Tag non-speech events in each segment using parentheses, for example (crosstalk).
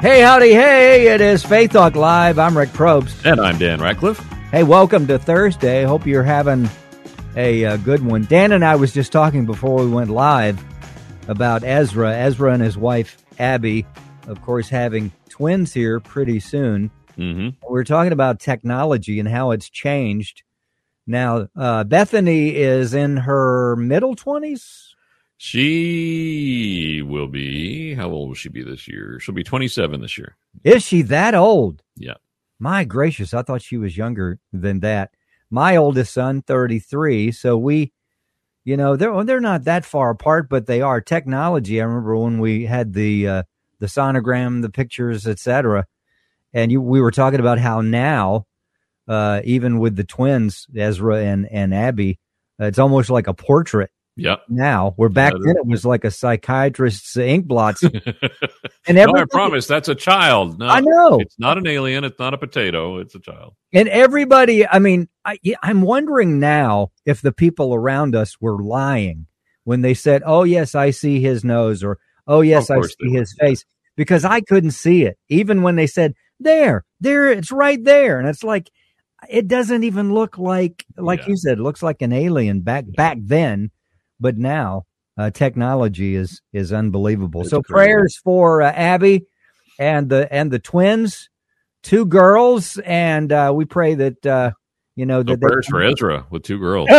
Hey, howdy, hey, it is Faith Talk Live. I'm Rick Probst. And I'm Dan Ratcliffe. Hey, welcome to Thursday. Hope you're having a, uh good one. Dan and I was just talking before we went live about Ezra. Ezra and his wife, Abby, of course, having twins here pretty soon. Mm-hmm. We're talking about technology and how it's changed. Now, uh, Bethany is in her middle 20s. She will be, how old will she be this year? She'll be 27 this year. Is she that old? Yeah. My gracious, I thought she was younger than that. My oldest son, 33. So we, you know, they're they're not that far apart, but they are. Technology. I remember when we had the uh, the sonogram, the pictures, etc. And you, we were talking about how now, uh, even with the twins, Ezra and and Abby, it's almost like a portrait Yep. now. we're back Yeah, then it was like a psychiatrist's ink blots, (laughs) and no, I promise that's a child. No, I know. It's not an alien. It's not a potato. It's a child. And everybody, I mean, I, I'm wondering now if the people around us were lying when they said, "Oh yes, I see his nose," or "Oh yes, I see were, his face," because I couldn't see it. Even when they said, "There, there, it's right there," and it's like it doesn't even look like, like Yeah. you said, it looks like an alien back back then, but now uh, technology is is unbelievable. It's so crazy. prayers for uh, Abby and the and the twins, two girls, and uh, we pray that uh, you know that they- prayers for Ezra with two girls. (laughs) well,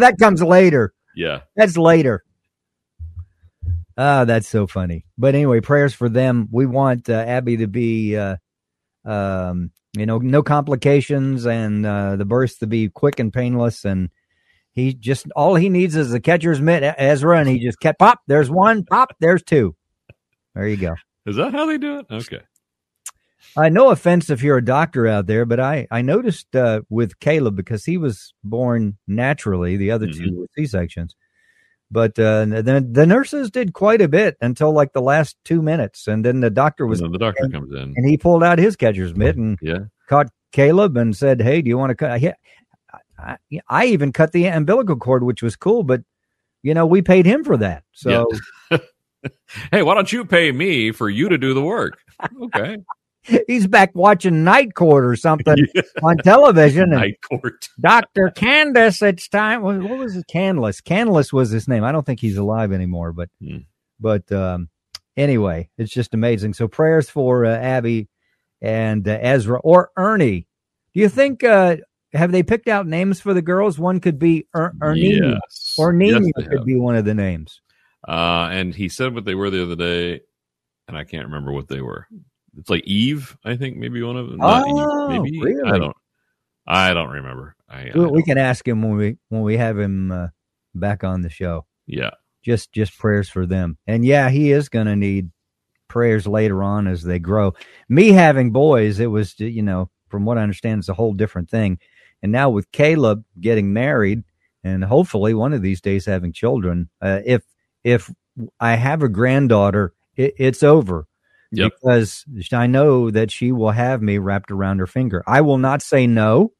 that comes later. yeah. That's later. Ah, that's so funny. But anyway, prayers for them. We want uh, Abby to be, uh, um, you know, no complications, and uh, the birth to be quick and painless. And he just all he needs is the catcher's mitt, Ezra, and he just kept pop. There's one, pop. There's two. There you go. Is that how they do it? Okay. Uh, no offense if you're a doctor out there, but I I noticed uh, with Caleb because he was born naturally. The other two were C sections, but uh, the the nurses did quite a bit until like the last two minutes, and then the doctor was And the doctor comes in. and he pulled out his catcher's mitt and Yeah. caught Caleb and said, "Hey, do you want to cut?" I, I, even cut the umbilical cord, which was cool, but you know we paid him for that, so. (laughs) Hey, why don't you pay me for you to do the work? Okay. (laughs) He's back watching Night Court or something (laughs) on television. Night court. Dr. Candace, it's time. What was it? Canless. Canless was his name. I don't think he's alive anymore, but, Hmm. but, um, anyway, it's just amazing. So prayers for uh, Abby and uh, Ezra or Ernie. Do you think, uh, have they picked out names for the girls? One could be er- Ernie Yes. or Yes, could have. be one of the names. Uh, and he said what they were the other day, and I can't remember what they were. It's like Eve, I think, maybe one of them. Oh, Eve, maybe really? I don't. I don't remember. I, I We, we don't- can ask him when we, when we have him, uh, back on the show. yeah. just just prayers for them and yeah he is going to need prayers later on as they grow me having boys it was you know from what i understand it's a whole different thing and now with caleb getting married and hopefully one of these days having children uh, if if i have a granddaughter it, it's over Yep. because i know that she will have me wrapped around her finger i will not say no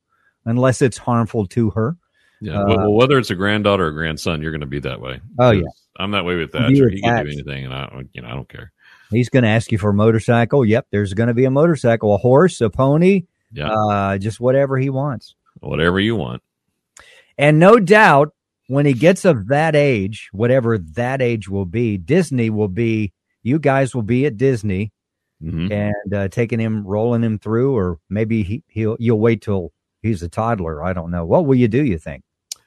unless it's harmful to her Yeah. Uh, well, whether it's a granddaughter or grandson, you're going to be that way. Oh, yeah. I'm that way with that. he can do anything, and I, don't- you know, I don't care. He's going to ask you for a motorcycle. Yep, there's going to be a motorcycle, a horse, a pony, Yeah. uh, just whatever he wants. Whatever you want. And no doubt, when he gets of that age, whatever that age will be, Disney will be. You guys will be at Disney hmm and uh, taking him, rolling him through, or maybe he, he'll you'll wait till he's a toddler. I don't know. What will you do? You think?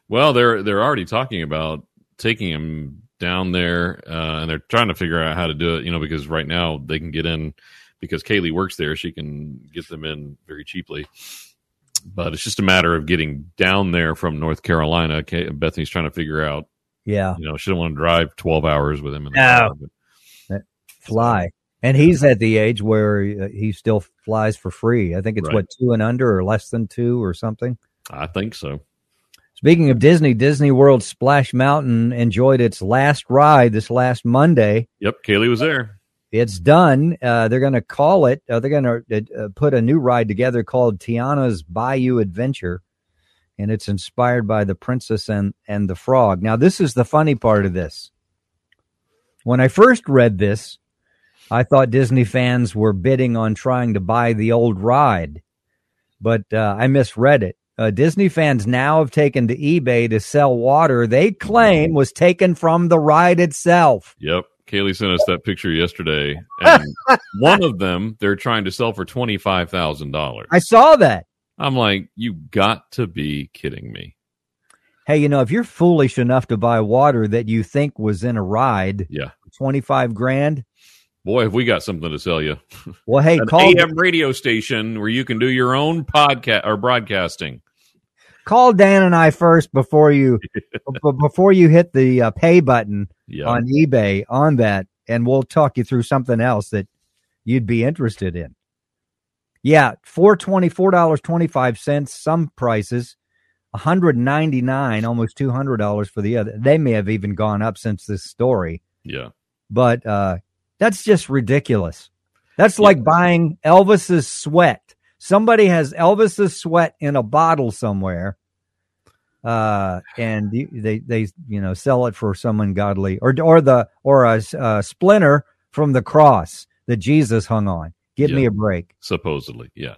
Well, they're they're already talking about taking him down there, uh, and they're trying to figure out how to do it. You know, because right now they can get in because Kaylee works there. She can get them in very cheaply. But it's just a matter of getting down there from North Carolina. Okay, Bethany's trying to figure out. Yeah, You know, she don't want to drive twelve hours with him. In the No. car, fly. And he's at the age where uh, he still flies for free. I think it's Right. what two and under or less than two or something. I think so. Speaking of Disney, Disney World Splash Mountain enjoyed its last ride this last Monday. Yep, Kaylee was there. It's done. Uh, they're going to call it. Uh, they're going to uh, put a new ride together called Tiana's Bayou Adventure, and it's inspired by the Princess and and the Frog. Now, this is the funny part of this. When I first read this, I thought Disney fans were bidding on trying to buy the old ride, but uh, I misread it. Uh, Disney fans now have taken to eBay to sell water they claim was taken from the ride itself. Yep. Kaylee sent us that picture yesterday, and (laughs) one of them they're trying to sell for twenty five thousand dollars. I saw that. I'm like, you got to be kidding me. Hey, you know, if you're foolish enough to buy water that you think was in a ride, Yeah, 25 grand, boy, have we got something to sell you. well, hey, (laughs) An call, AM radio station where you can do your own podcast or broadcasting. Call Dan and I first before you, (laughs) b- before you hit the uh, pay button Yeah, on eBay on that, and we'll talk you through something else that you'd be interested in. Yeah, four twenty four dollars twenty five cents. Some prices, one hundred ninety nine, almost two hundred dollars for the other. They may have even gone up since this story. yeah. but uh, that's just ridiculous. That's like buying Elvis's sweat. Somebody has Elvis's sweat in a bottle somewhere, uh, and they they you know sell it for some ungodly or or the or a, a splinter from the cross that Jesus hung on. Give me a break. Supposedly, yeah.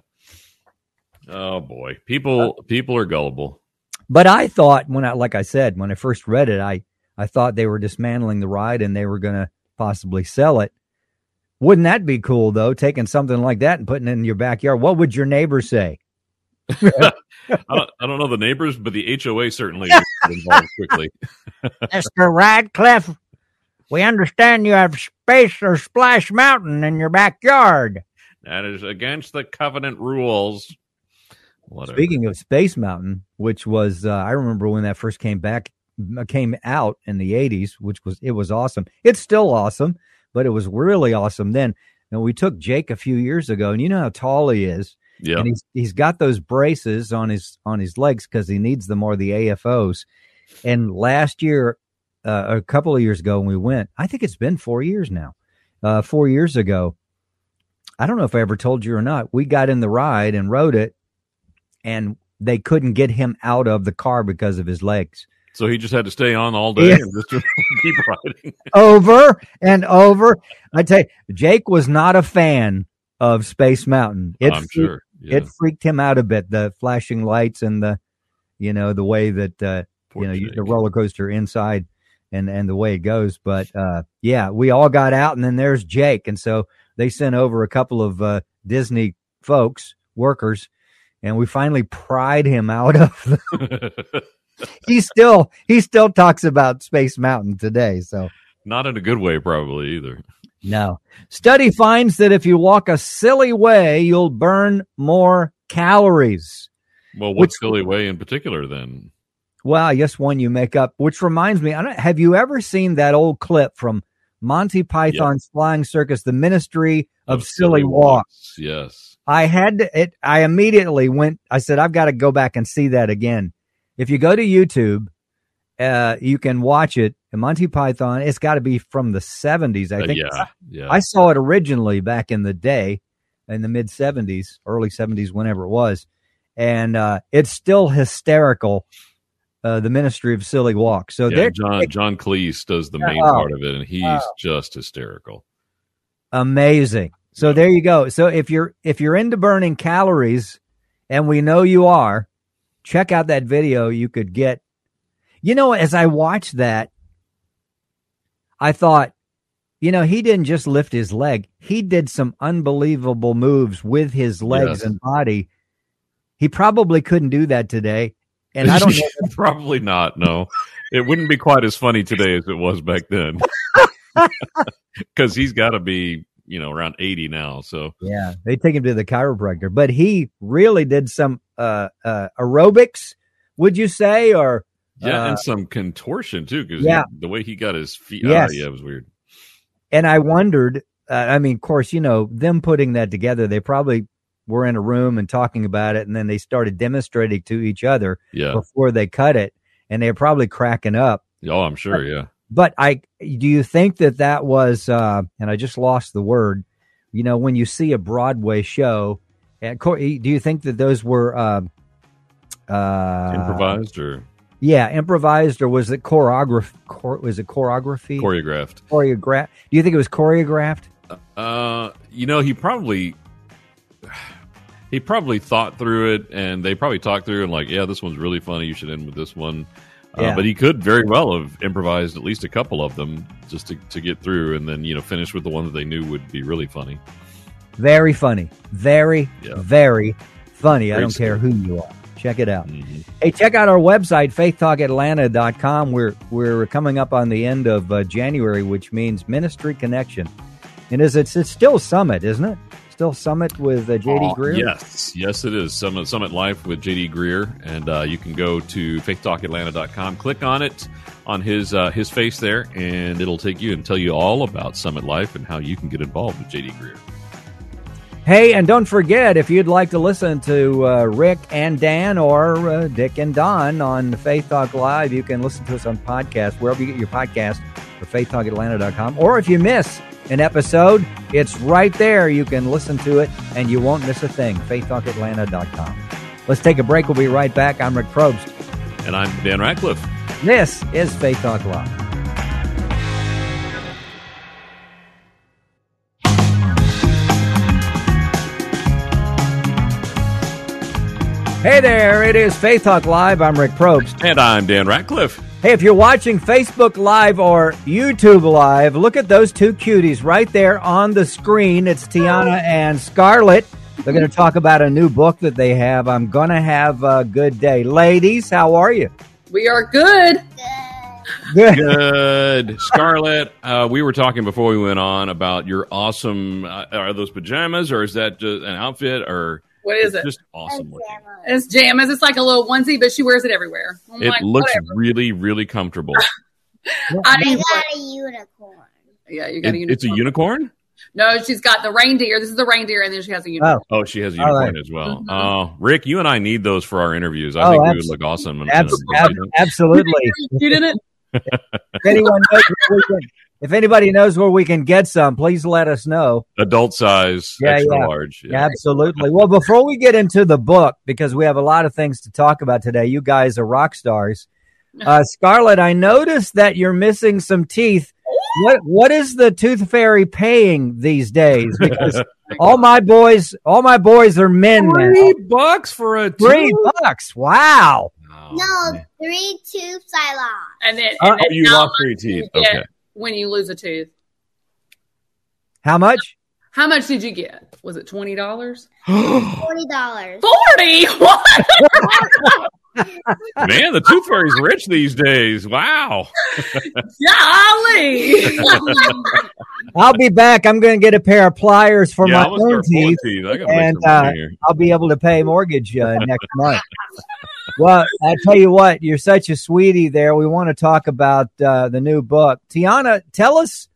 Oh boy, people people are gullible. But I thought when I like I said when I first read it, I I thought they were dismantling the ride and they were going to possibly sell it. Wouldn't that be cool though? Taking something like that and putting it in your backyard. What would your neighbor say? (laughs) I don't, I don't know the neighbors, but the HOA certainly involved quickly. (laughs) Mr. Ratcliffe, we understand you have space or splash mountain in your backyard. That is against the covenant rules. Whatever. Speaking of Space Mountain, which was uh, I remember when that first came back came out in the 80s, which was it was awesome. It's still awesome, but it was really awesome then. And we took Jake a few years ago, and you know how tall he is. yeah, and he's he's got those braces on his on his legs because he needs them or the AFOs. And last year, uh, a couple of years ago, when we went, I think it's been four years now. Uh, four years ago, I don't know if I ever told you or not. We got in the ride and rode it, and they couldn't get him out of the car because of his legs. So he just had to stay on all day Yeah. and just (laughs) keep riding. over and over. I tell you, Jake was not a fan of Space Mountain. It I'm freaked- sure. Yeah. it freaked him out a bit. The flashing lights and the, you know, the way that uh, Poor you know you- the roller coaster inside and and the way it goes. But uh, yeah, we all got out, and then there's Jake, and so they sent over a couple of uh, Disney folks workers. And we finally pried him out of. The, (laughs) he still he still talks about Space Mountain today. So Not in a good way, probably either. no. Study finds that if you walk a silly way, you'll burn more calories. Well, what Which- silly way in particular then? Well, I guess one you make up, which reminds me, I don't, have you ever seen that old clip from Monty Python's Flying Circus, The Ministry of, Silly, Walks? Yes. I had to, it, I immediately went, I said, I've got to go back and see that again. If you go to YouTube, uh, you can watch it. Monty Python, it's got to be from the 70s, I Uh, think. yeah. Yeah. I saw it originally back in the day, in the mid '70s, early '70s, whenever it was, and uh, it's still hysterical. Uh, the Ministry of Silly Walk. So yeah, John John Cleese does the main Oh. part of it, and he's just hysterical. amazing. So Yeah. there you go. So if you're if you're into burning calories, and we know you are, check out that video. You could get. You know, as I watched that, I thought, you know, he didn't just lift his leg; he did some unbelievable moves with his legs Yes. and body. He probably couldn't do that today, and I don't (laughs) know. Probably not. No, it wouldn't be quite as funny today as it was back then. (laughs) Because he's got to be you know around eighty now. So Yeah, they take him to the chiropractor, but he really did some uh, uh, aerobics. Would you say, or yeah, Uh, and some contortion too, because yeah. the way he got his feet. Yes. Ah, yeah, it was weird. and I wondered. Uh, I mean, of course, you know them putting that together. They probably were in a room and talking about it, and then they started demonstrating to each other Yeah. before they cut it, and they're probably cracking up. Oh, I'm sure. Yeah. But I do you think that that was? Uh, and I just lost the word. You know, when you see a Broadway show, and do you think that those were uh, uh, Improvised or Yeah, improvised, or was it choreograph? Chor- was it choreography? choreographed. Choreograph? Do you think it was choreographed? Uh, you know, he probably he probably thought through it, and they probably talked through and like, yeah, this one's really funny. You should end with this one. Uh, But he could very well have improvised at least a couple of them just to, to get through, and then you know finish with the one that they knew would be really funny. Very funny, very, Yeah. very funny. I don't care who you are. Check it out. Mhm. Hey, check out our website, faithtalkatlanta.com. We're we're coming up on the end of uh, January, which means Ministry Connection. And is it, it's still Summit, isn't it? Still Summit with uh, JD Aw, Greear. Yes, yes, it is Summit Summit Life with JD Greear, and uh, you can go to faithtalkatlanta.com, click on it on his uh, his face there, and it'll take you and tell you all about Summit Life and how you can get involved with JD Greear. Hey, and don't forget if you'd like to listen to uh, Rick and Dan or uh, Dick and Don on Faith Talk Live, you can listen to us on podcast wherever you get your podcast or faithtalkatlanta.com. Or if you miss an episode, it's right there. You can listen to it and you won't miss a thing. faithtalkatlanta.com. Let's take a break. We'll be right back. I'm Rick Probst. And I'm Dan Ratcliffe. This is Faith Talk Live. Hey there, it is Faith Talk Live. I'm Rick Probst. And I'm Dan Ratcliffe. Hey, if you're watching Facebook Live or YouTube Live, look at those two cuties right there on the screen. It's Tiana and Scarlett. They're going to talk about a new book that they have. I'm going to have a good day. Ladies, how are you? We are good. Good. Good. Scarlett, uh, we were talking before we went on about your awesome. Uh, are those pajamas or is that just an outfit or What is it? just awesome looking? It's jammies. It's like a little onesie, but she wears it everywhere. I'm It like, looks whatever. really, really comfortable. (laughs) I I got a unicorn. Yeah, you got a It- it's a unicorn. unicorn. No, she's got the reindeer. This is the reindeer, and then she has a unicorn. Oh, Oh, she has a unicorn right. as well. Mhm. Oh, Rick, you and I need those for our interviews. I Oh, think we would look awesome. in- abs- in a- ab- absolutely. (laughs) You didn't? (laughs) If anyone knows where we can, if anybody knows where we can get some, please let us know. adult size, Yeah, extra yeah. large. Yeah. Absolutely. Well, before we get into the book, because we have a lot of things to talk about today, you guys are rock stars. (laughs) Uh, Scarlett, I noticed that you're missing some teeth. What what is the tooth fairy paying these days? Because (laughs) all my boys, all my boys are men now. Three bucks for a Three tooth? bucks. Wow. Oh, No, man. three tubes I lost. And then, Uh, and then Oh, you lost three do teeth. get Okay. When you lose a tooth, How much? how much did you get? Was it twenty dollars? (gasps) Forty dollars. Forty? What? (laughs) Man, the tooth fairy's rich these days. Wow. Golly! (laughs) I'll be back. I'm going to get a pair of pliers for yeah, my own teeth. teeth. I and, uh. I'll be able to pay mortgage uh, next month. (laughs) Well, I tell you what, you're such a sweetie there. We want to talk about uh, the new book. Tiana, tell us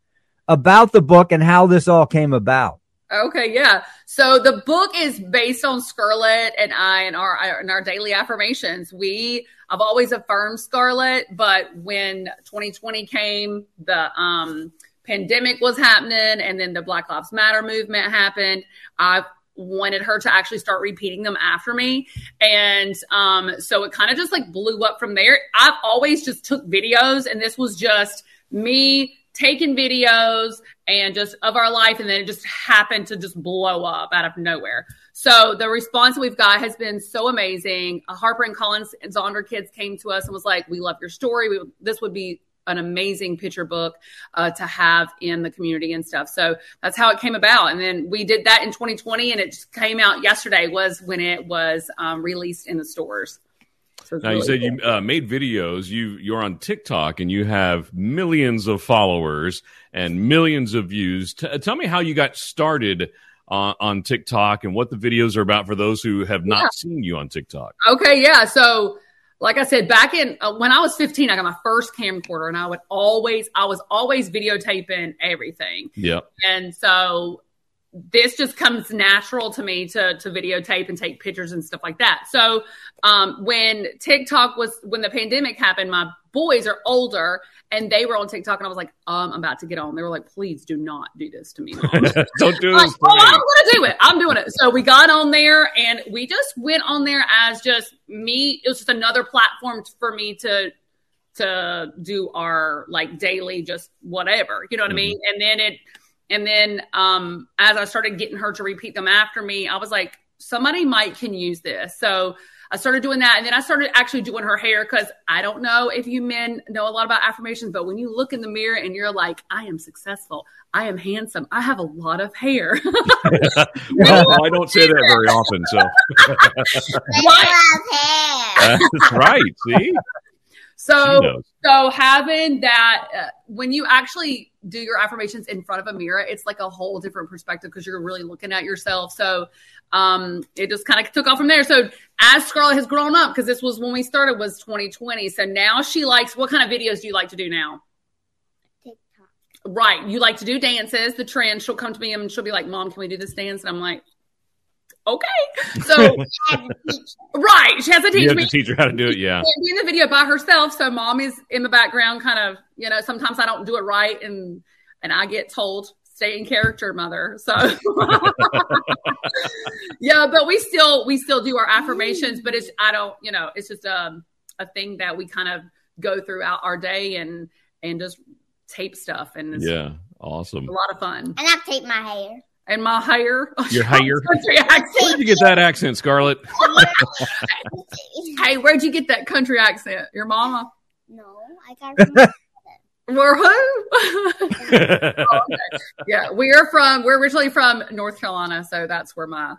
about the book and how this all came about. Okay, yeah. So the book is based on Scarlett and I and our and our daily affirmations. We I've always affirmed Scarlett, but when 2020 came, the um pandemic was happening and then the Black Lives Matter movement happened. I wanted her to actually start repeating them after me. And um so it kind of just like blew up from there. I've always just took videos and this was just me taking videos and just of our life and then it just happened to just blow up out of nowhere so the response we've got has been so amazing harper and collins and Zonderkidz came to us and was like we love your story we, this would be an amazing picture book uh, to have in the community and stuff so that's how it came about and then we did that in 2020 and it just came out yesterday was when it was um, released in the stores So Now you said cool. you uh, made videos. You you're on TikTok and you have millions of followers and millions of views. T- tell me how you got started on, on TikTok and what the videos are about for those who have not Yeah. seen you on TikTok. Okay, yeah. So, like I said, back in uh, when I was 15, I got my first camcorder, and I would always, I was always videotaping everything, Yeah. and so this just comes natural to me to to videotape and take pictures and stuff like that. So, um, when TikTok was when the pandemic happened, my boys are older and they were on TikTok, and I was like, um, I'm about to get on. They were like, please do not do this to me. Mom. (laughs) Don't do Like, this. oh. I'm gonna do it. I'm doing it. So we got on there and we just went on there as just me. It was just another platform for me to to do our like daily just whatever. You know what I mean? And then it and then um as I started getting her to repeat them after me, I was like, somebody might can use this. So I started doing that, and then I started actually doing her hair because I don't know if you men know a lot about affirmations, but when you look in the mirror and you're like, I am successful, I am handsome, I have a lot of hair. (laughs) well, I don't say that very often, so They What? love hair. (laughs) that's right. See, So, so having that, uh, when you actually do your affirmations in front of a mirror, it's like a whole different perspective because you're really looking at yourself. So, um, it just kind of took off from there. So, as Scarlett has grown up, because this was when we started was 2020. So now she likes. What kind of videos do you like to do now? TikTok. Right, you like to do dances. The trend. She'll come to me and she'll be like, "Mom, can we do this dance?" And I'm like, "Okay." So, I have a teacher. right, she has to You teach have me. to teach her how to do it. Yeah. can't in the video by herself. So mom is in the background, kind of, you know, sometimes I don't do it right and and I get told, stay in character, mother. So (laughs) yeah, but we still we still do our affirmations, but it's I don't, you know, it's just um a thing that we kind of go throughout our day and and just tape stuff and it's Yeah. Awesome. a lot of fun. And I tape my hair. And my hair. Your hair? (laughs) Country accent. Where'd you get that accent, Scarlett? (laughs) Hey, where'd you get that country accent? Your mama? no, I got it from Or (laughs) who? yeah, we are from. We're originally from North Carolina, so that's where my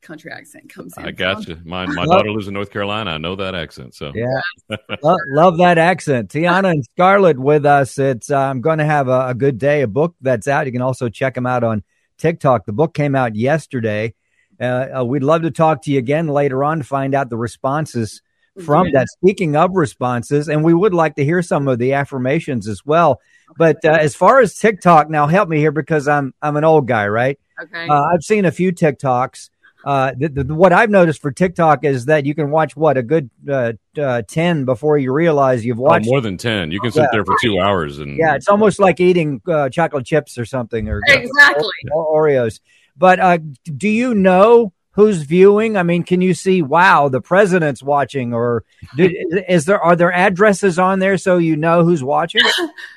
country accent comes in. I got you. My my Well- daughter lives in North Carolina. I know that accent. So Yeah. Lo- love that accent. Tiana and Scarlett with us. It's uh, I'm going to have a, a good day. A book that's out. You can also check them out on TikTok. The book came out yesterday. Uh, uh, we'd love to talk to you again later on to find out the responses from that. Speaking of responses, and we would like to hear some of the affirmations as well. But uh, as far as TikTok, now help me here because I'm I'm an old guy, right? Okay. Uh, I've seen a few TikToks. Uh, the, the, what I've noticed for TikTok is that you can watch what a good uh, uh, ten before you realize you've oh, watched. more than ten. You can sit Yeah. there for two hours and yeah, it's almost like eating uh, chocolate chips or something, or exactly. or Oreos. But uh, do you know who's viewing? I mean, can you see? Wow, the president's watching, or did, (laughs) is there are there addresses on there so you know who's watching? (laughs)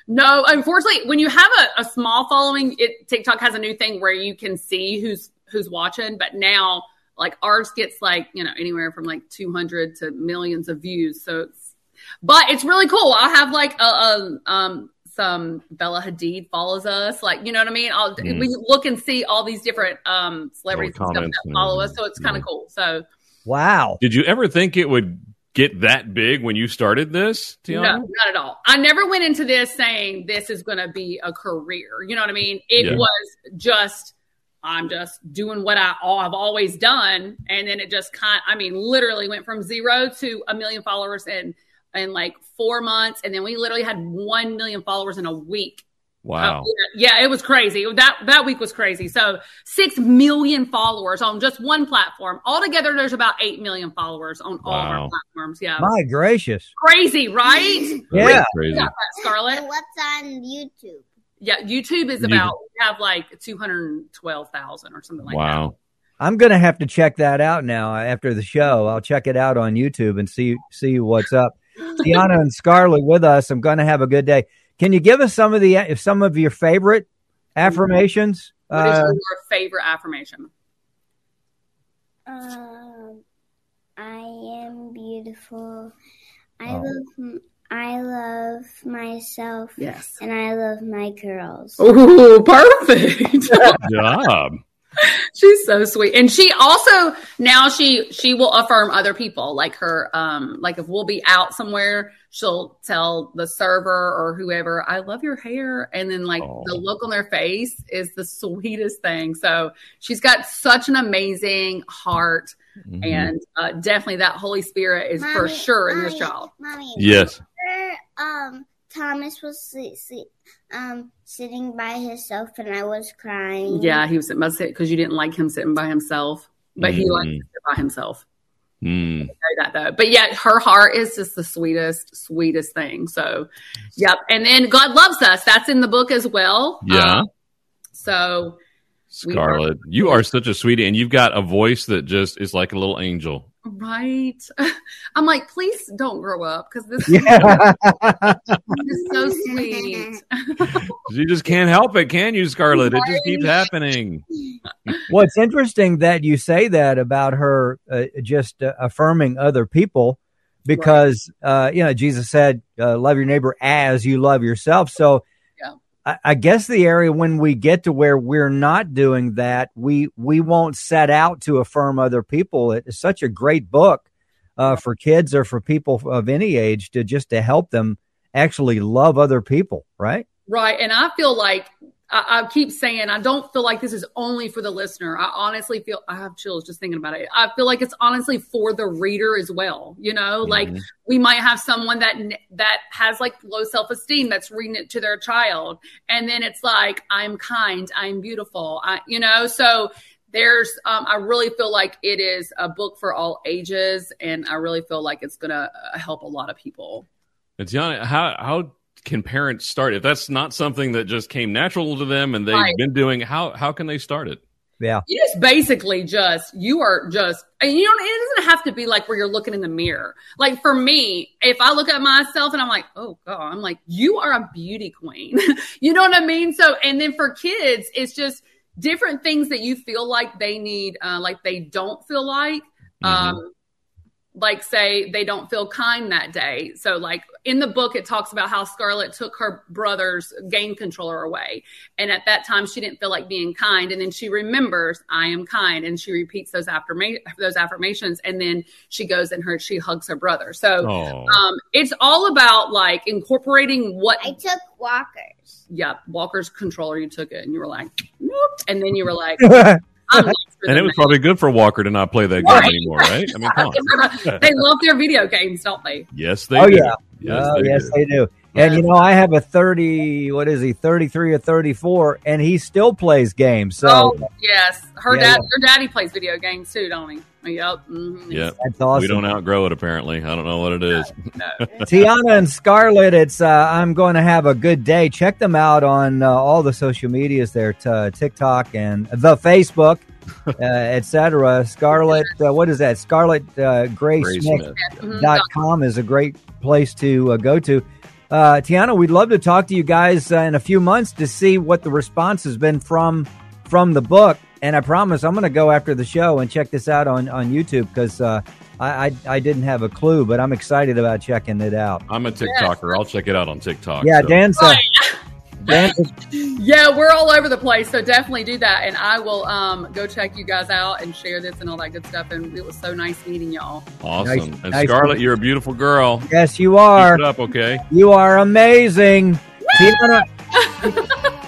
No, unfortunately, when you have a, a small following, it TikTok has a new thing where you can see who's who's watching. But now, like ours gets like you know anywhere from like two hundred to millions of views. So it's, but it's really cool. I'll have like a, a um some Bella Hadid follows us, like you know what I mean. I'll Mm. we look and see all these different um celebrities and stuff comments that and follow us. So it's kind of Yeah. cool. So Wow. Did you ever think it would get that big when you started this, Tiana? No, not at all. I never went into this saying this is going to be a career. You know what I mean? It Yeah. was just I'm just doing what I all I've always done, and then it just kind. I mean, literally went from zero to a million followers in in like four months, and then we literally had one million followers in a week. Wow. Uh, yeah, yeah, it was crazy. That that week was crazy. So six million followers on just one platform. Altogether, there's about eight million followers on all of our platforms. Yeah, My gracious. crazy, right? That Yeah. is crazy. Yeah, Scarlett. And what's on YouTube? Yeah, YouTube is about we have like two hundred twelve thousand or something like that. Wow. I'm gonna have to check that out now after the show. I'll check it out on YouTube and see see what's up. (laughs) Tiana and Scarlett with us. I'm gonna have a good day. Can you give us some of the if some of your favorite affirmations? that. What is Uh, your favorite affirmation? Um, I am beautiful. I Oh. love m- I love myself Yes. and I love my girls. Ooh, perfect. Good (laughs) job. She's so sweet. And she also now she she will affirm other people. Like her um like if we'll be out somewhere, she'll tell the server or whoever, I love your hair. And then like Aw. the look on their face is the sweetest thing. So she's got such an amazing heart Mhm. and uh, definitely that Holy Spirit is for Mommy, sure in this child. Mommy, Yes. remember, um, Thomas was si- si- um sitting by himself and I was crying. Yeah, he was sitting by because you didn't like him sitting by himself, but he liked to Mhm. sit by himself. Mm. know that though. But yet her heart is just the sweetest, sweetest thing. So, yep. And then God loves us. That's in the book as well. Yeah. Um, so We are- you are such a sweetie, and you've got a voice that just is like a little angel. right, (laughs) I'm like, please don't grow up because this Yeah. is so (laughs) sweet. (laughs) You just can't help it, can you, Scarlett? It just keeps happening. well, it's interesting that you say that about her uh, just uh, affirming other people because, uh, you know, Jesus said, uh, love your neighbor as you love yourself. So Yeah. I, guess the area when we get to where we're not doing that, we, we won't set out to affirm other people. It's such a great book uh, for kids or for people of any age to just to help them actually love other people, right? Right. And I feel like I, I keep saying I don't feel like this is only for the listener. I honestly feel I have chills just thinking about it. I feel like it's honestly for the reader as well. You know, like Mhm. we might have someone that that has like low self-esteem that's reading it to their child and then it's like i'm kind i'm beautiful I, you know so there's um, i really feel like it is a book for all ages and i really feel like it's gonna uh, help a lot of people And Tiana, how how can parents start if that's not something that just came natural to them and they've Right. been doing? How how can they start it? Yeah. it's basically just you are just and you don't it doesn't have to be like where you're looking in the mirror like for me if i look at myself and i'm like oh god i'm like you are a beauty queen (laughs) you know what i mean so and then for kids it's just different things that you feel like they need uh, like they don't feel like um like say they don't feel kind that day so like in the book it talks about how scarlett took her brother's game controller away and at that time, she didn't feel like being kind. And then she remembers, I am kind. And she repeats those, affirma- those affirmations. And then she goes and her, she hugs her brother. So um, it's all about like incorporating what, I took walkers. yeah, Walker's controller, you took it and you were like, nope. And then you were like, I'm (laughs) nicer (laughs) and it was probably good for Walker to not play that game anymore, right? I mean, (laughs) come on. (laughs) they love their video games, don't they? Yes, they Oh, do. yeah. Yes, oh, they yes, do. they do. And you know, I have a thirty. What is he? Thirty-three or thirty-four, and he still plays games. So oh, yes. Her Yeah, dad, your daddy plays video games too, don't he? Yep. hmm Yep. that's awesome. We don't outgrow it, apparently. I don't know what it is. (laughs) (laughs) Tiana and Scarlett, it's uh, I'm going to have a good day. Check them out on uh, all the social medias there, t- uh, TikTok and the Facebook, (laughs) uh, etc. Scarlett, uh, what is that? Scarlett uh, Gray, Gray Smith. Smith. Mhm. dot com is a great place to uh, go to. Uh, Tiana, we'd love to talk to you guys uh, in a few months to see what the response has been from from the book. And I promise I'm going to go after the show and check this out on on YouTube because uh, I, I I didn't have a clue, but I'm excited about checking it out. I'm a TikToker. I'll check it out on TikTok. Yeah, so. Dan's uh, (laughs) Dan's (laughs) Yeah, we're all over the place, so definitely do that, and I will um, go check you guys out and share this and all that good stuff. And it was so nice meeting y'all. Awesome. Nice- and nice Scarlett, one. you're a beautiful girl. yes, you are. Keep it up, okay? You are amazing. Tiana, (laughs)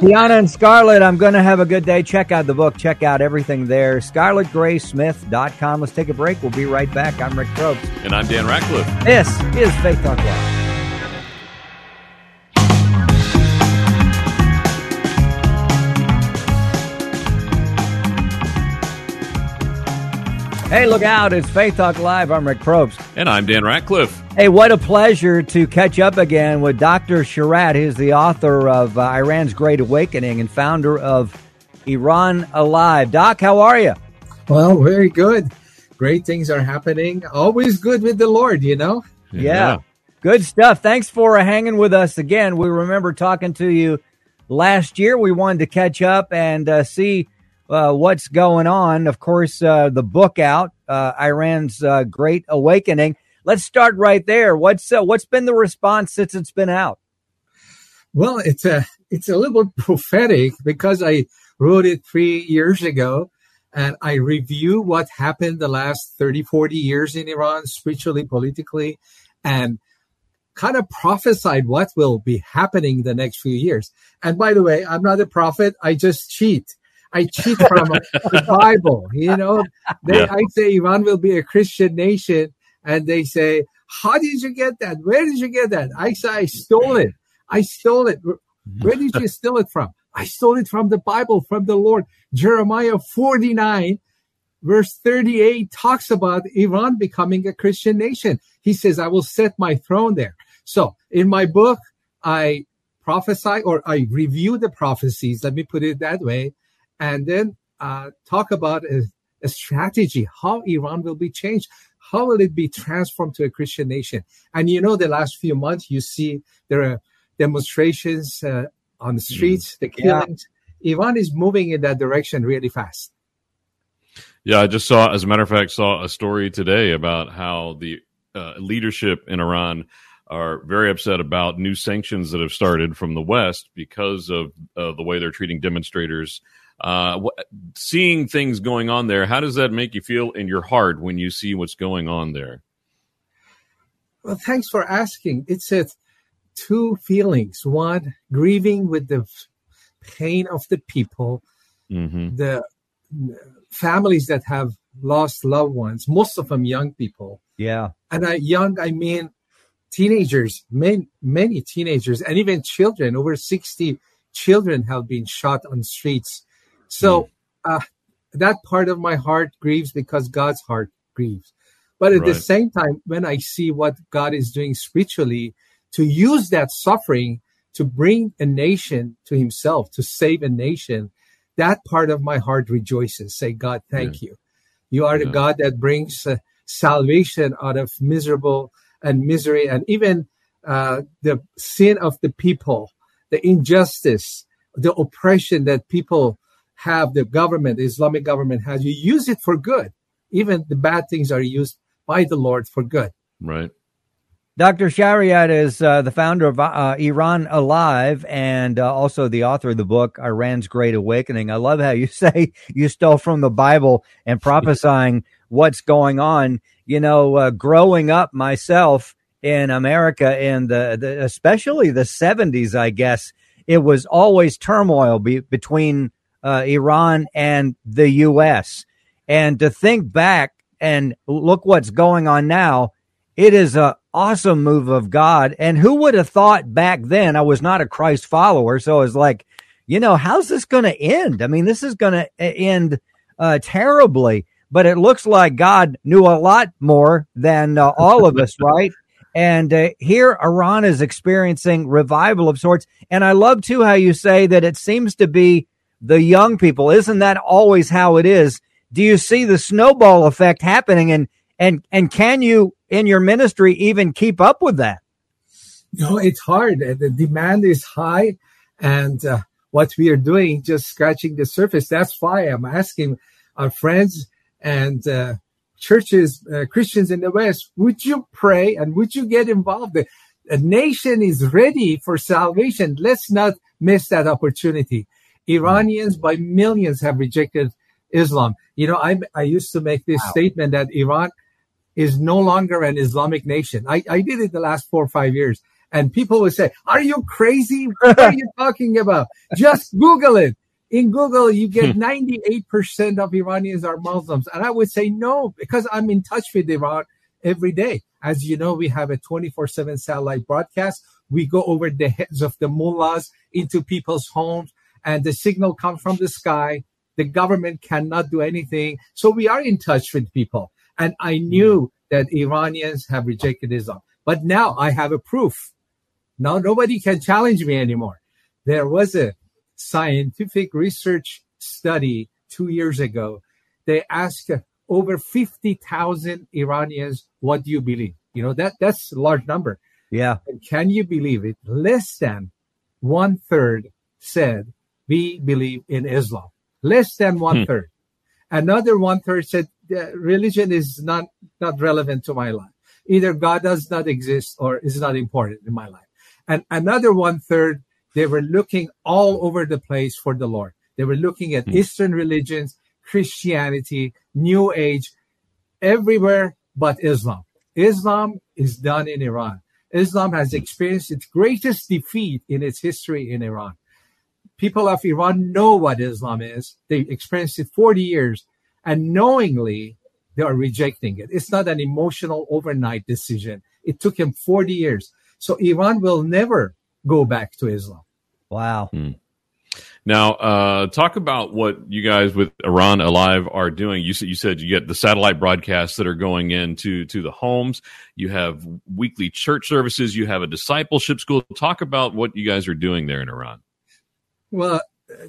Tiana and Scarlett, I'm going to have a good day. Check out the book. Check out everything there. ScarlettGraySmith.com. Let's take a break. We'll be right back. I'm Rick Probst. And I'm Dan Ratcliffe. This is Faith Talk Live. Hey, look out. It's Faith Talk Live. I'm Rick Probst. And I'm Dan Ratcliffe. Hey, what a pleasure to catch up again with Dr. Shariat. He's the author of uh, Iran's Great Awakening and founder of Iran Alive. Doc, how are you? Well, very good. Great things are happening. Always good with the Lord, you know? Yeah. Good stuff. Thanks for uh, hanging with us again. We remember talking to you last year. We wanted to catch up and uh, see uh, what's going on. Of course, uh, the book out, uh, Iran's uh, Great Awakening. Let's start right there. What's uh, what's been the response since it's been out? Well, it's a it's a little (laughs) prophetic because I wrote it three years ago. And I review what happened the last 30, 40 years in Iran, spiritually, politically, and kind of prophesied what will be happening the next few years. And by the way, I'm not a prophet. I just cheat. I cheat from the Bible. You know, they, yeah. I say Iran will be a Christian nation, and they say, "How did you get that? Where did you get that?" I say, "I stole it. I stole it. Mm-hmm. Where did you steal it from?" I stole it from the Bible, from the Lord. Jeremiah 49, verse 38 talks about Iran becoming a Christian nation. He says, I will set my throne there. So in my book, I prophesy or I review the prophecies. Let me put it that way. And then uh, talk about a, a strategy, how Iran will be changed. How will it be transformed to a Christian nation? And you know, the last few months, you see there are demonstrations uh, on the streets, the killings. Yeah. Iran is moving in that direction really fast. Yeah, I just saw, as a matter of fact, saw a story today about how the uh, leadership in Iran are very upset about new sanctions that have started from the West because of uh, the way they're treating demonstrators. Uh, seeing things going on there, how does that make you feel in your heart when you see what's going on there? Well, thanks for asking. It's a two feelings. One, grieving with the pain of the people, mm-hmm. the families that have lost loved ones, most of them young people. Yeah. And I young, I mean teenagers, many, many teenagers, and even children, over 60 children have been shot on streets. So mm. uh, that part of my heart grieves because God's heart grieves. But at right. the same time, when I see what God is doing spiritually, to use that suffering to bring a nation to himself, to save a nation, that part of my heart rejoices. Say, God, thank yeah. you. You are yeah. the God that brings uh, salvation out of miserable and misery and even uh, the sin of the people, the injustice, the oppression that people have, the government, the Islamic government has. You use it for good. Even the bad things are used by the Lord for good. Right. Dr. Shariat is uh, the founder of uh, Iran Alive and uh, also the author of the book Iran's Great Awakening. I love how you (laughs) say you stole from the Bible and prophesying what's going on. You know, uh, growing up myself in America in the, the, especially the 70s, I guess it was always turmoil be, between uh, Iran and the U.S. And to think back and look what's going on now, it is a awesome move of God. And who would have thought back then I was not a Christ follower? So I was like, you know, how's this going to end? I mean, this is going to end uh, terribly, but it looks like God knew a lot more than uh, all of us, right? And uh, here, Iran is experiencing revival of sorts. And I love too how you say that it seems to be the young people. Isn't that always how it is? Do you see the snowball effect happening? And and and can you in your ministry even keep up with that? No, it's hard. The demand is high, and uh, what we are doing just scratching the surface. That's why I'm asking our friends and uh, churches, uh, Christians in the West, would you pray and would you get involved? The, nation is ready for salvation. Let's not miss that opportunity. Iranians by millions have rejected Islam. You know, I, I used to make this wow. statement that Iran is no longer an Islamic nation. I, I did it the last four or five years. And people would say, are you crazy? What are you (laughs) talking about? Just Google it. In Google, you get 98% hmm. of Iranians are Muslims. And I would say no, because I'm in touch with Iran every day. As you know, we have a 24 7 satellite broadcast. We go over the heads of the mullahs into people's homes and the signal comes from the sky. The government cannot do anything. So we are in touch with people. And I mm. knew that Iranians have rejected Islam. But now I have a proof. Now nobody can challenge me anymore. There was a scientific research study two years ago. They asked over 50,000 Iranians, what do you believe? You know, that, that's a large number. Yeah. And can you believe it? Less than one third said, we believe in Islam. Less than one third. hmm. Another one third said, religion is not not relevant to my life. Either God does not exist or is not important in my life. And another one third, they were looking all over the place for the Lord. They were looking at Eastern religions, Christianity, New Age, everywhere but Islam. Islam is done in Iran. Islam has experienced its greatest defeat in its history in Iran. People of Iran know what Islam is. They experienced it 40 years and knowingly they are rejecting it. It's not an emotional overnight decision. It took him 40 years. So Iran will never go back to Islam. Wow. Now, uh, talk about what you guys with Iran Alive are doing. You said you said you get the satellite broadcasts that are going into to the homes. You have weekly church services. You have a discipleship school. Talk about what you guys are doing there in Iran. Well,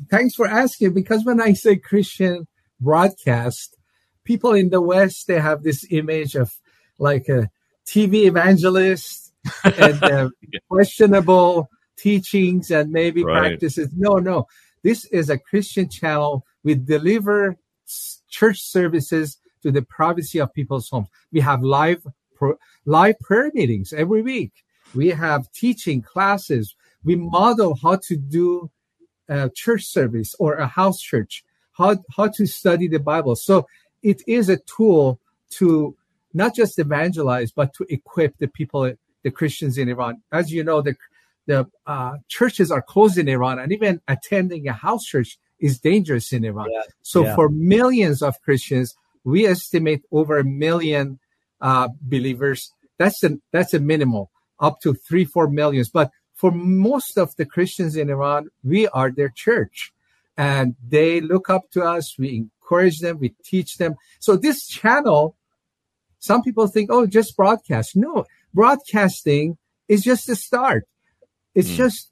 thanks for asking because when I say Christian broadcast, people in the West they have this image of like a TV evangelist (laughs) and uh, questionable teachings and maybe Right. practices. No, no, this is a Christian channel. We deliver church services to the privacy of people's homes. We have live pro- live prayer meetings every week. We have teaching classes. We model how to do a church service or a house church, how, how to study the Bible. So it is a tool to not just evangelize, but to equip the people, the Christians in Iran. As you know, the, the uh, churches are closed in Iran and even attending a house church is dangerous in Iran. Yeah, So yeah. for millions of Christians, we estimate over a million uh, believers. That's a, that's a minimal up to three, four millions. But for most of the Christians in Iran, we are their church and they look up to us. We encourage them. We teach them. So this channel, some people think, oh, just broadcast. No, broadcasting is just a start. It's Mm. just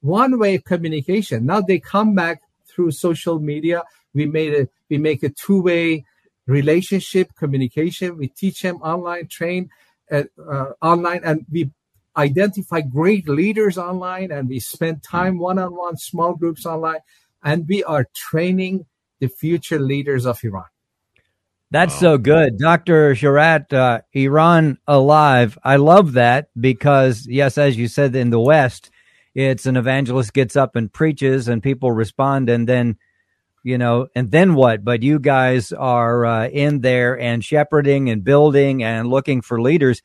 one way of communication. Now they come back through social media. We made a, we make a two way relationship communication. We teach them online, train uh, uh, online, and we identify great leaders online, and we spend time one on one, small groups online, and we are training the future leaders of Iran. That's so good. Dr. Shariat, uh, Iran Alive. I love that because, yes, as you said, in the West, it's an evangelist gets up and preaches and people respond and then, you know, and then what? But you guys are uh, in there and shepherding and building and looking for leaders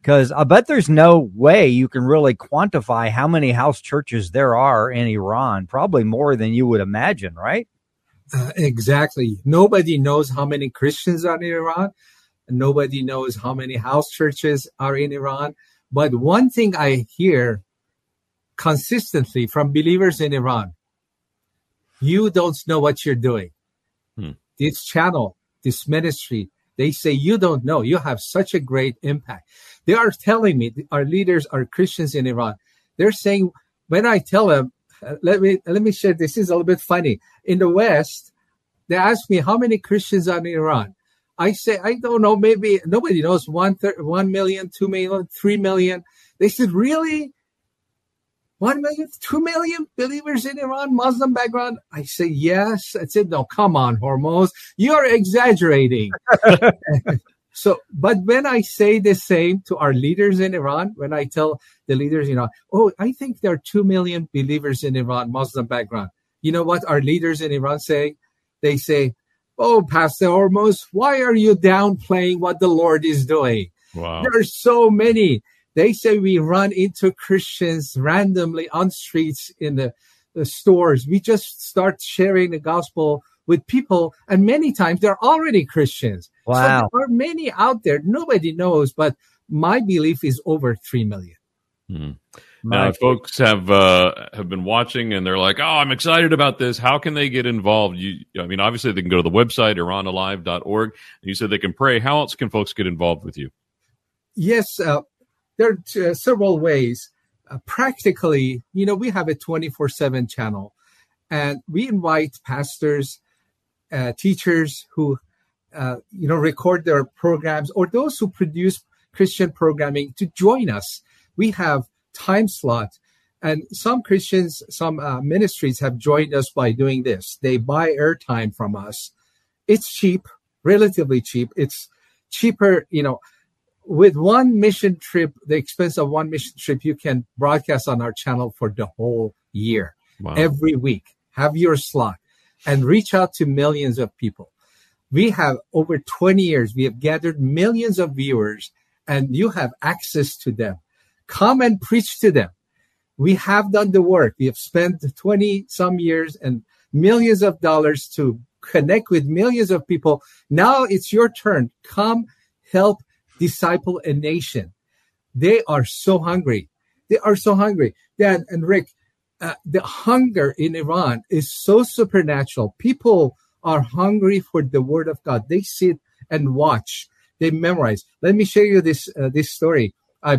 because I bet there's no way you can really quantify how many house churches there are in Iran. Probably more than you would imagine, right? Uh, exactly. Nobody knows how many Christians are in Iran. Nobody knows how many house churches are in Iran. But one thing I hear consistently from believers in Iran you don't know what you're doing. Hmm. This channel, this ministry, they say you don't know. You have such a great impact. They are telling me, our leaders are Christians in Iran. They're saying, when I tell them, uh, let me let me share. This is a little bit funny. In the West, they ask me how many Christians are in Iran. I say I don't know. Maybe nobody knows. One, thir- one million, two million, three million. They said, really? One million, two million believers in Iran, Muslim background? I say yes. I said, no, come on, Hormoz. You're exaggerating. (laughs) so, but when I say the same to our leaders in Iran, when I tell the leaders, you know, oh, I think there are two million believers in Iran, Muslim background. You know what our leaders in Iran say? They say, oh, Pastor Hormoz, why are you downplaying what the Lord is doing? Wow. There are so many. They say we run into Christians randomly on streets in the, the stores. We just start sharing the gospel with people, and many times they're already Christians. So Wow. there are many out there. Nobody knows, but my belief is over three million. Hmm. Now, if folks have uh, have been watching and they're like, "Oh, I'm excited about this." How can they get involved? You, I mean, obviously they can go to the website iranalive.org. You said they can pray. How else can folks get involved with you? Yes, uh, there are t- uh, several ways. Uh, practically, you know, we have a 24 7 channel and we invite pastors, uh, teachers who, uh, you know, record their programs or those who produce Christian programming to join us. We have time slot and some Christians, some uh, ministries have joined us by doing this. They buy airtime from us. It's cheap, relatively cheap. It's cheaper, you know, with one mission trip, the expense of one mission trip, you can broadcast on our channel for the whole year, Wow. every week. Have your slot. And reach out to millions of people. We have over 20 years, we have gathered millions of viewers and you have access to them. Come and preach to them. We have done the work. We have spent 20 some years and millions of dollars to connect with millions of people. Now it's your turn. Come help disciple a nation. They are so hungry. They are so hungry. Dan and Rick, uh, the hunger in Iran is so supernatural. People are hungry for the word of God. They sit and watch. They memorize. Let me share you this uh, this story. I,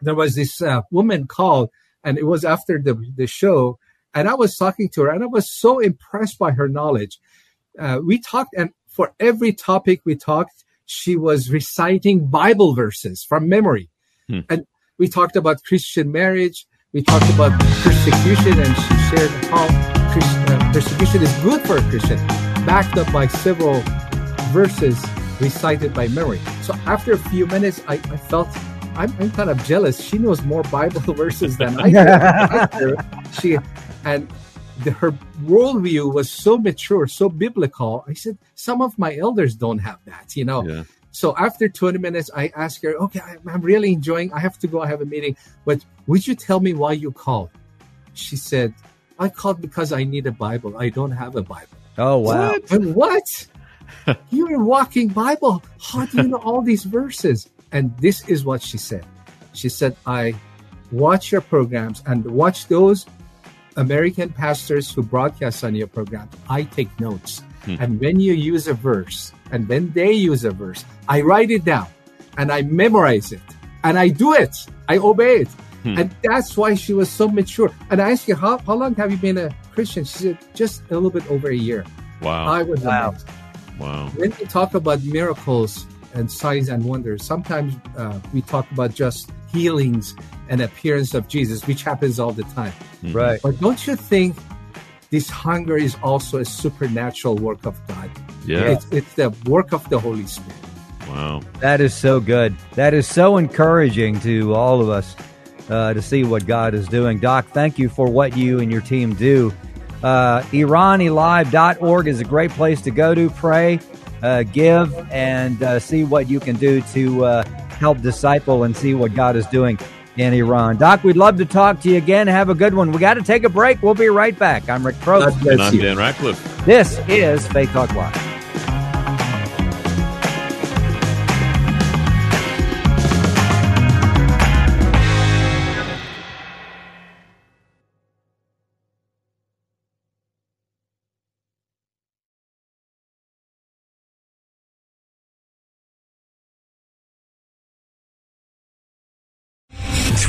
there was this uh, woman called, and it was after the the show, and I was talking to her, and I was so impressed by her knowledge. Uh, we talked, and for every topic we talked, she was reciting Bible verses from memory, hmm. and we talked about Christian marriage. We talked about persecution, and she shared how uh, persecution is good for a Christian, backed up by several verses recited by memory. So after a few minutes, I, I felt I'm, I'm, kind of jealous. She knows more Bible (laughs) verses than I do. (laughs) she and the, her worldview was so mature, so biblical. I said, some of my elders don't have that, you know. Yeah. So after 20 minutes, I asked her, okay, I'm really enjoying. I have to go. I have a meeting. But would you tell me why you called? She said, I called because I need a Bible. I don't have a Bible. Oh, wow. What? what? (laughs) You're a walking Bible. How do you know all these verses? And this is what she said. She said, I watch your programs and watch those American pastors who broadcast on your program. I take notes. Hmm. And when you use a verse and when they use a verse, I write it down and I memorize it and I do it. I obey it. Hmm. And that's why she was so mature. And I asked her, how, how long have you been a Christian? She said, just a little bit over a year. Wow. I was wow. amazed. Wow. When we talk about miracles and signs and wonders, sometimes uh, we talk about just healings and appearance of Jesus, which happens all the time. Mm-hmm. Right. But don't you think this hunger is also a supernatural work of God? Yeah. It's, it's the work of the Holy Spirit. Wow. That is so good. That is so encouraging to all of us uh, to see what God is doing. Doc, thank you for what you and your team do uh, IranAlive.org is a great place to go to pray, uh, give, and uh, see what you can do to uh, help disciple and see what God is doing in Iran. Doc, we'd love to talk to you again. Have a good one. We got to take a break. We'll be right back. I'm Rick Probst. And I'm Dan Ratcliffe. This is Faith Talk Live.